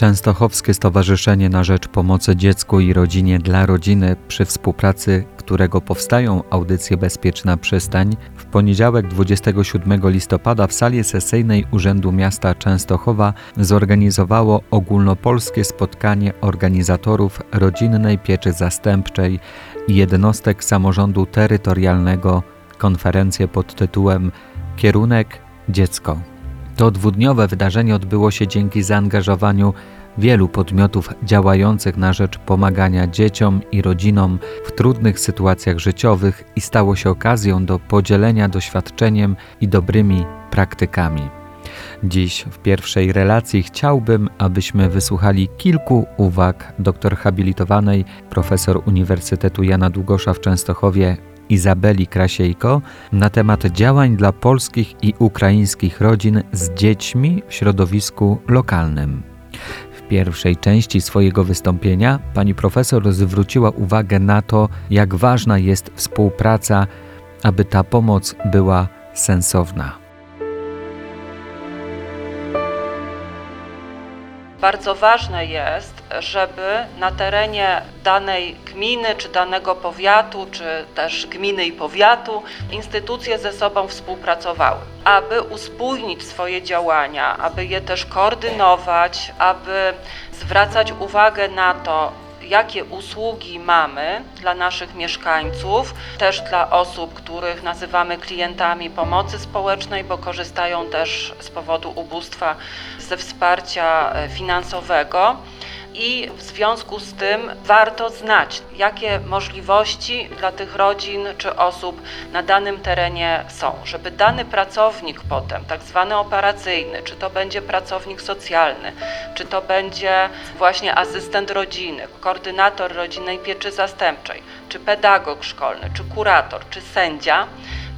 Częstochowskie Stowarzyszenie na Rzecz Pomocy Dziecku i Rodzinie dla Rodziny, przy współpracy którego powstają audycje Bezpieczna Przystań, w poniedziałek 27 listopada w sali sesyjnej Urzędu Miasta Częstochowa zorganizowało ogólnopolskie spotkanie organizatorów rodzinnej pieczy zastępczej i jednostek samorządu terytorialnego, konferencję pod tytułem Kierunek Dziecko. To dwudniowe wydarzenie odbyło się dzięki zaangażowaniu wielu podmiotów działających na rzecz pomagania dzieciom i rodzinom w trudnych sytuacjach życiowych i stało się okazją do podzielenia doświadczeniem i dobrymi praktykami. Dziś w pierwszej relacji chciałbym, abyśmy wysłuchali kilku uwag doktor habilitowanej profesor Uniwersytetu Jana Długosza w Częstochowie Izabeli Krasiejko na temat działań dla polskich i ukraińskich rodzin z dziećmi w środowisku lokalnym. W pierwszej części swojego wystąpienia pani profesor zwróciła uwagę na to, jak ważna jest współpraca, aby ta pomoc była sensowna. Bardzo ważne jest, żeby na terenie danej gminy, czy danego powiatu, czy też gminy i powiatu instytucje ze sobą współpracowały, aby uspójnić swoje działania, aby je też koordynować, aby zwracać uwagę na to, jakie usługi mamy dla naszych mieszkańców, też dla osób, których nazywamy klientami pomocy społecznej, bo korzystają też z powodu ubóstwa ze wsparcia e, finansowego i w związku z tym warto znać, jakie możliwości dla tych rodzin czy osób na danym terenie są, żeby dany pracownik potem, tak zwany operacyjny, czy to będzie pracownik socjalny, czy to będzie właśnie asystent rodziny, koordynator rodzinnej pieczy zastępczej, czy pedagog szkolny, czy kurator, czy sędzia,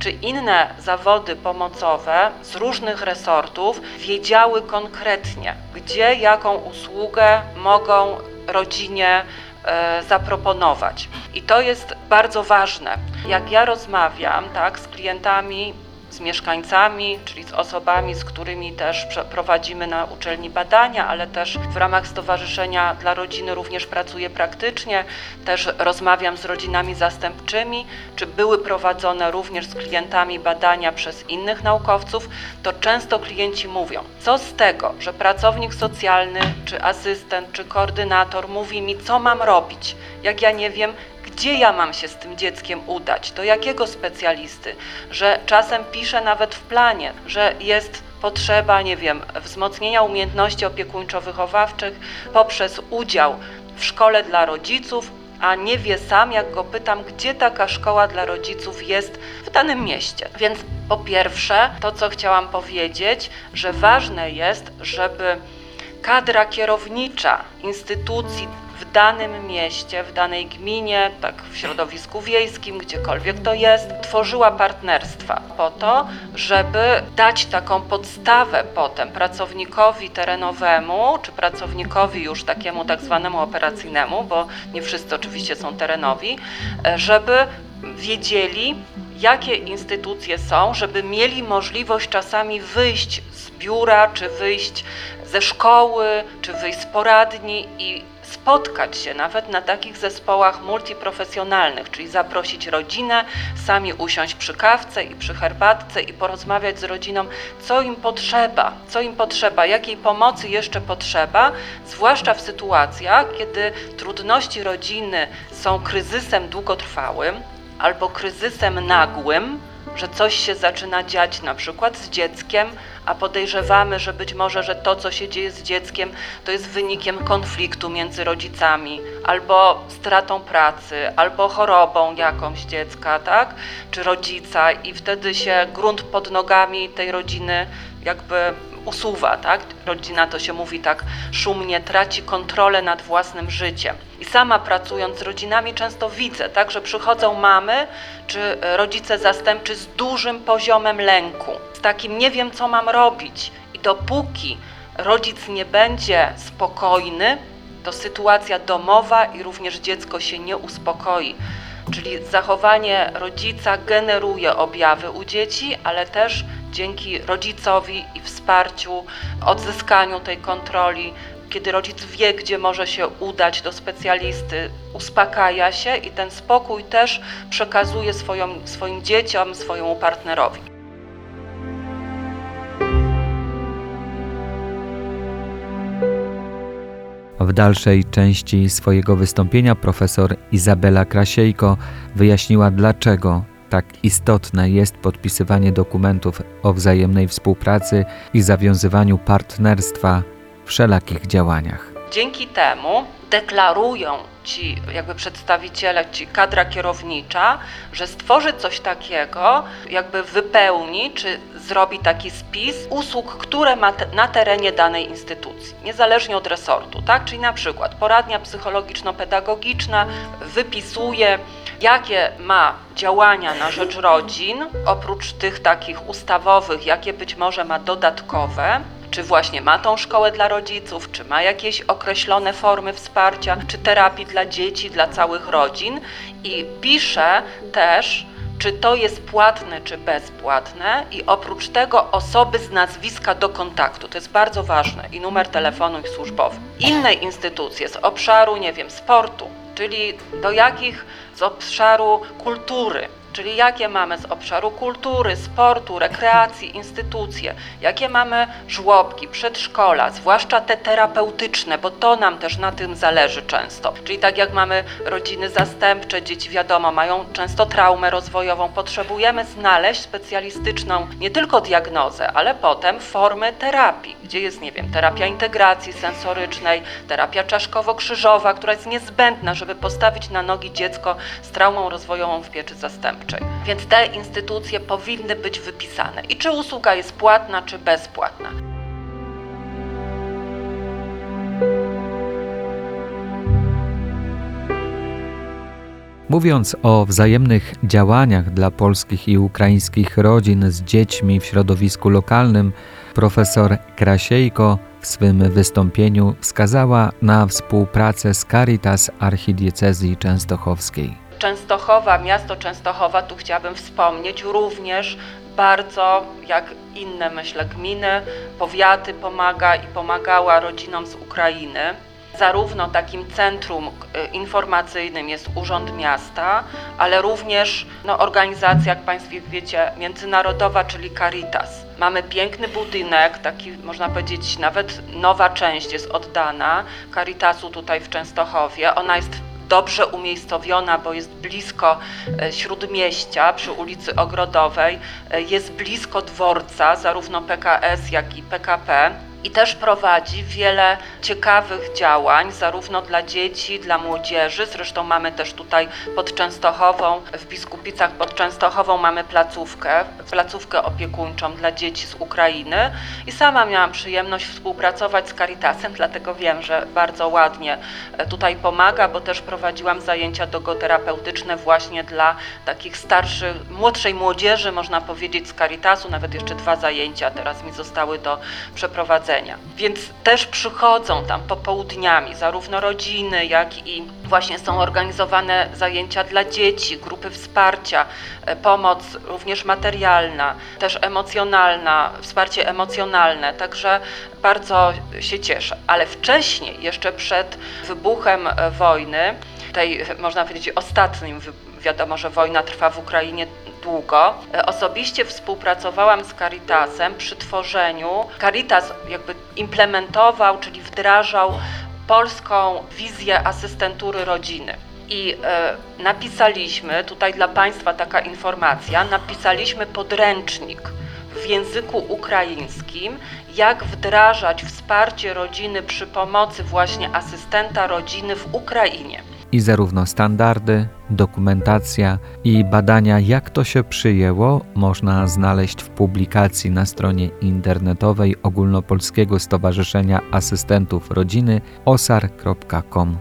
czy inne zawody pomocowe z różnych resortów wiedziały konkretnie, gdzie jaką usługę mogą rodzinie e, zaproponować. I to jest bardzo ważne. Jak ja rozmawiam tak, z klientami z mieszkańcami, czyli z osobami, z którymi też prowadzimy na uczelni badania, ale też w ramach Stowarzyszenia dla Rodziny również pracuję praktycznie, też rozmawiam z rodzinami zastępczymi, czy były prowadzone również z klientami badania przez innych naukowców, to często klienci mówią, co z tego, że pracownik socjalny, czy asystent, czy koordynator mówi mi, co mam robić, jak ja nie wiem, gdzie ja mam się z tym dzieckiem udać, do jakiego specjalisty, że czasem piszę nawet w planie, że jest potrzeba, nie wiem, wzmocnienia umiejętności opiekuńczo-wychowawczych poprzez udział w szkole dla rodziców, a nie wie sam, jak go pytam, gdzie taka szkoła dla rodziców jest w danym mieście. Więc po pierwsze, to co chciałam powiedzieć, że ważne jest, żeby kadra kierownicza instytucji w danym mieście, w danej gminie, tak w środowisku wiejskim, gdziekolwiek to jest, tworzyła partnerstwa po to, żeby dać taką podstawę potem pracownikowi terenowemu, czy pracownikowi już takiemu tak zwanemu operacyjnemu, bo nie wszyscy oczywiście są terenowi, żeby wiedzieli, jakie instytucje są, żeby mieli możliwość czasami wyjść z biura, czy wyjść ze szkoły, czy wyjść z poradni i spotkać się nawet na takich zespołach multiprofesjonalnych, czyli zaprosić rodzinę, sami usiąść przy kawce i przy herbatce i porozmawiać z rodziną, co im potrzeba, co im potrzeba, jakiej pomocy jeszcze potrzeba, zwłaszcza w sytuacjach, kiedy trudności rodziny są kryzysem długotrwałym albo kryzysem nagłym, że coś się zaczyna dziać na przykład z dzieckiem, a podejrzewamy, że być może, że to, co się dzieje z dzieckiem, to jest wynikiem konfliktu między rodzicami, albo stratą pracy, albo chorobą jakąś dziecka, tak? Czy rodzica, i wtedy się grunt pod nogami tej rodziny jakby usuwa, tak? Rodzina to się mówi tak szumnie, traci kontrolę nad własnym życiem. I sama pracując z rodzinami często widzę, tak, że przychodzą mamy czy rodzice zastępczy z dużym poziomem lęku, takim nie wiem co mam robić. I dopóki rodzic nie będzie spokojny, to sytuacja domowa i również dziecko się nie uspokoi. Czyli zachowanie rodzica generuje objawy u dzieci, ale też dzięki rodzicowi i wsparciu, odzyskaniu tej kontroli, kiedy rodzic wie, gdzie może się udać do specjalisty, uspokaja się i ten spokój też przekazuje swoją, swoim dzieciom, swojemu partnerowi. W dalszej części swojego wystąpienia profesor Izabela Krasiejko wyjaśniła, dlaczego tak istotne jest podpisywanie dokumentów o wzajemnej współpracy i zawiązywaniu partnerstwa w wszelakich działaniach. Dzięki temu deklarują ci jakby przedstawiciele, ci kadra kierownicza, że stworzy coś takiego, jakby wypełni czy zrobi taki spis usług, które ma te, na terenie danej instytucji, niezależnie od resortu, tak? Czyli na przykład poradnia psychologiczno-pedagogiczna wypisuje, jakie ma działania na rzecz rodzin, oprócz tych takich ustawowych, jakie być może ma dodatkowe, czy właśnie ma tą szkołę dla rodziców, czy ma jakieś określone formy wsparcia, czy terapii dla dzieci, dla całych rodzin i pisze też, czy to jest płatne, czy bezpłatne i oprócz tego osoby z nazwiska do kontaktu. To jest bardzo ważne i numer telefonu ich służbowy. Inne instytucje z obszaru, nie wiem, sportu, czyli do jakich z obszaru kultury, czyli jakie mamy z obszaru kultury, sportu, rekreacji, instytucje, jakie mamy żłobki, przedszkola, zwłaszcza te terapeutyczne, bo to nam też na tym zależy często. Czyli tak jak mamy rodziny zastępcze, dzieci wiadomo, mają często traumę rozwojową, potrzebujemy znaleźć specjalistyczną nie tylko diagnozę, ale potem formy terapii, gdzie jest, nie wiem, terapia integracji sensorycznej, terapia czaszkowo-krzyżowa, która jest niezbędna, żeby postawić na nogi dziecko z traumą rozwojową w pieczy zastępczej. Więc te instytucje powinny być wypisane. I czy usługa jest płatna, czy bezpłatna. Mówiąc o wzajemnych działaniach dla polskich i ukraińskich rodzin z dziećmi w środowisku lokalnym, profesor Krasiejko w swym wystąpieniu wskazała na współpracę z Caritas Archidiecezji Częstochowskiej. Częstochowa, miasto Częstochowa, tu chciałabym wspomnieć, również bardzo, jak inne myślę, gminy, powiaty pomaga i pomagała rodzinom z Ukrainy. Zarówno takim centrum y, informacyjnym jest Urząd Miasta, ale również no, organizacja, jak Państwo wiecie, międzynarodowa, czyli Caritas. Mamy piękny budynek, taki można powiedzieć, nawet nowa część jest oddana Caritasu tutaj w Częstochowie. Ona jest dobrze umiejscowiona, bo jest blisko e, śródmieścia przy ulicy Ogrodowej, e, jest blisko dworca, zarówno PKS, jak i PKP i też prowadzi wiele ciekawych działań, zarówno dla dzieci, dla młodzieży. Zresztą mamy też tutaj pod Częstochową, w Biskupicach pod Częstochową mamy placówkę, placówkę opiekuńczą dla dzieci z Ukrainy. I sama miałam przyjemność współpracować z Caritasem, dlatego wiem, że bardzo ładnie e, tutaj pomaga, bo też prowadziłam zajęcia dogoterapeutyczne właśnie dla takich starszych, młodszej młodzieży, można powiedzieć, z Caritasu. Nawet jeszcze dwa zajęcia teraz mi zostały do przeprowadzenia. Więc też przychodzą tam popołudniami zarówno rodziny, jak i właśnie są organizowane zajęcia dla dzieci, grupy wsparcia, e, pomoc również materialna, też emocjonalna, wsparcie emocjonalne. Także bardzo się cieszę. Ale wcześniej, jeszcze przed wybuchem e, wojny, tej można powiedzieć ostatnim, wiadomo, że wojna trwa w Ukrainie długo. E, osobiście współpracowałam z Caritasem przy tworzeniu. Caritas jakby implementował, czyli wdrażał polską wizję asystentury rodziny. I e, napisaliśmy, tutaj dla Państwa taka informacja, napisaliśmy podręcznik w języku ukraińskim, jak wdrażać wsparcie rodziny przy pomocy właśnie asystenta rodziny w Ukrainie i zarówno standardy, dokumentacja i badania, jak to się przyjęło, można znaleźć w publikacji na stronie internetowej Ogólnopolskiego Stowarzyszenia Asystentów Rodziny osar.com.pl.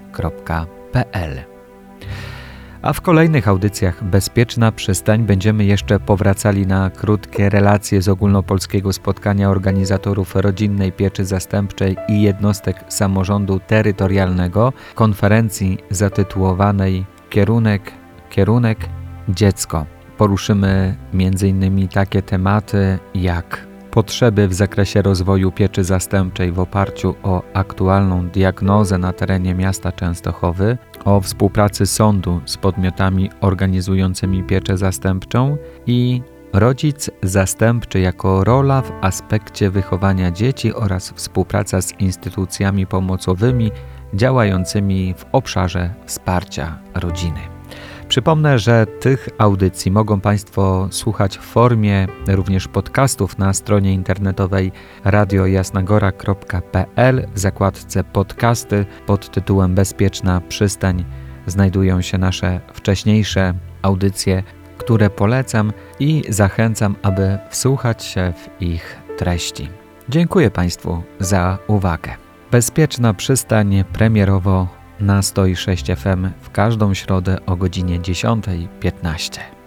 A w kolejnych audycjach Bezpieczna Przystań będziemy jeszcze powracali na krótkie relacje z ogólnopolskiego spotkania organizatorów rodzinnej pieczy zastępczej i jednostek samorządu terytorialnego konferencji zatytułowanej Kierunek, kierunek, dziecko. poruszymy m.in. takie tematy jak potrzeby w zakresie rozwoju pieczy zastępczej w oparciu o aktualną diagnozę na terenie miasta Częstochowy, o współpracy sądu z podmiotami organizującymi pieczę zastępczą i rodzic zastępczy jako rola w aspekcie wychowania dzieci oraz współpraca z instytucjami pomocowymi działającymi w obszarze wsparcia rodziny. Przypomnę, że tych audycji mogą Państwo słuchać w formie również podcastów na stronie internetowej radiojasnagora.pl w zakładce podcasty pod tytułem Bezpieczna przystań znajdują się nasze wcześniejsze audycje, które polecam i zachęcam, aby wsłuchać się w ich treści. Dziękuję Państwu za uwagę. Bezpieczna przystań premierowo na 106 FM w każdą środę o godzinie 10.15.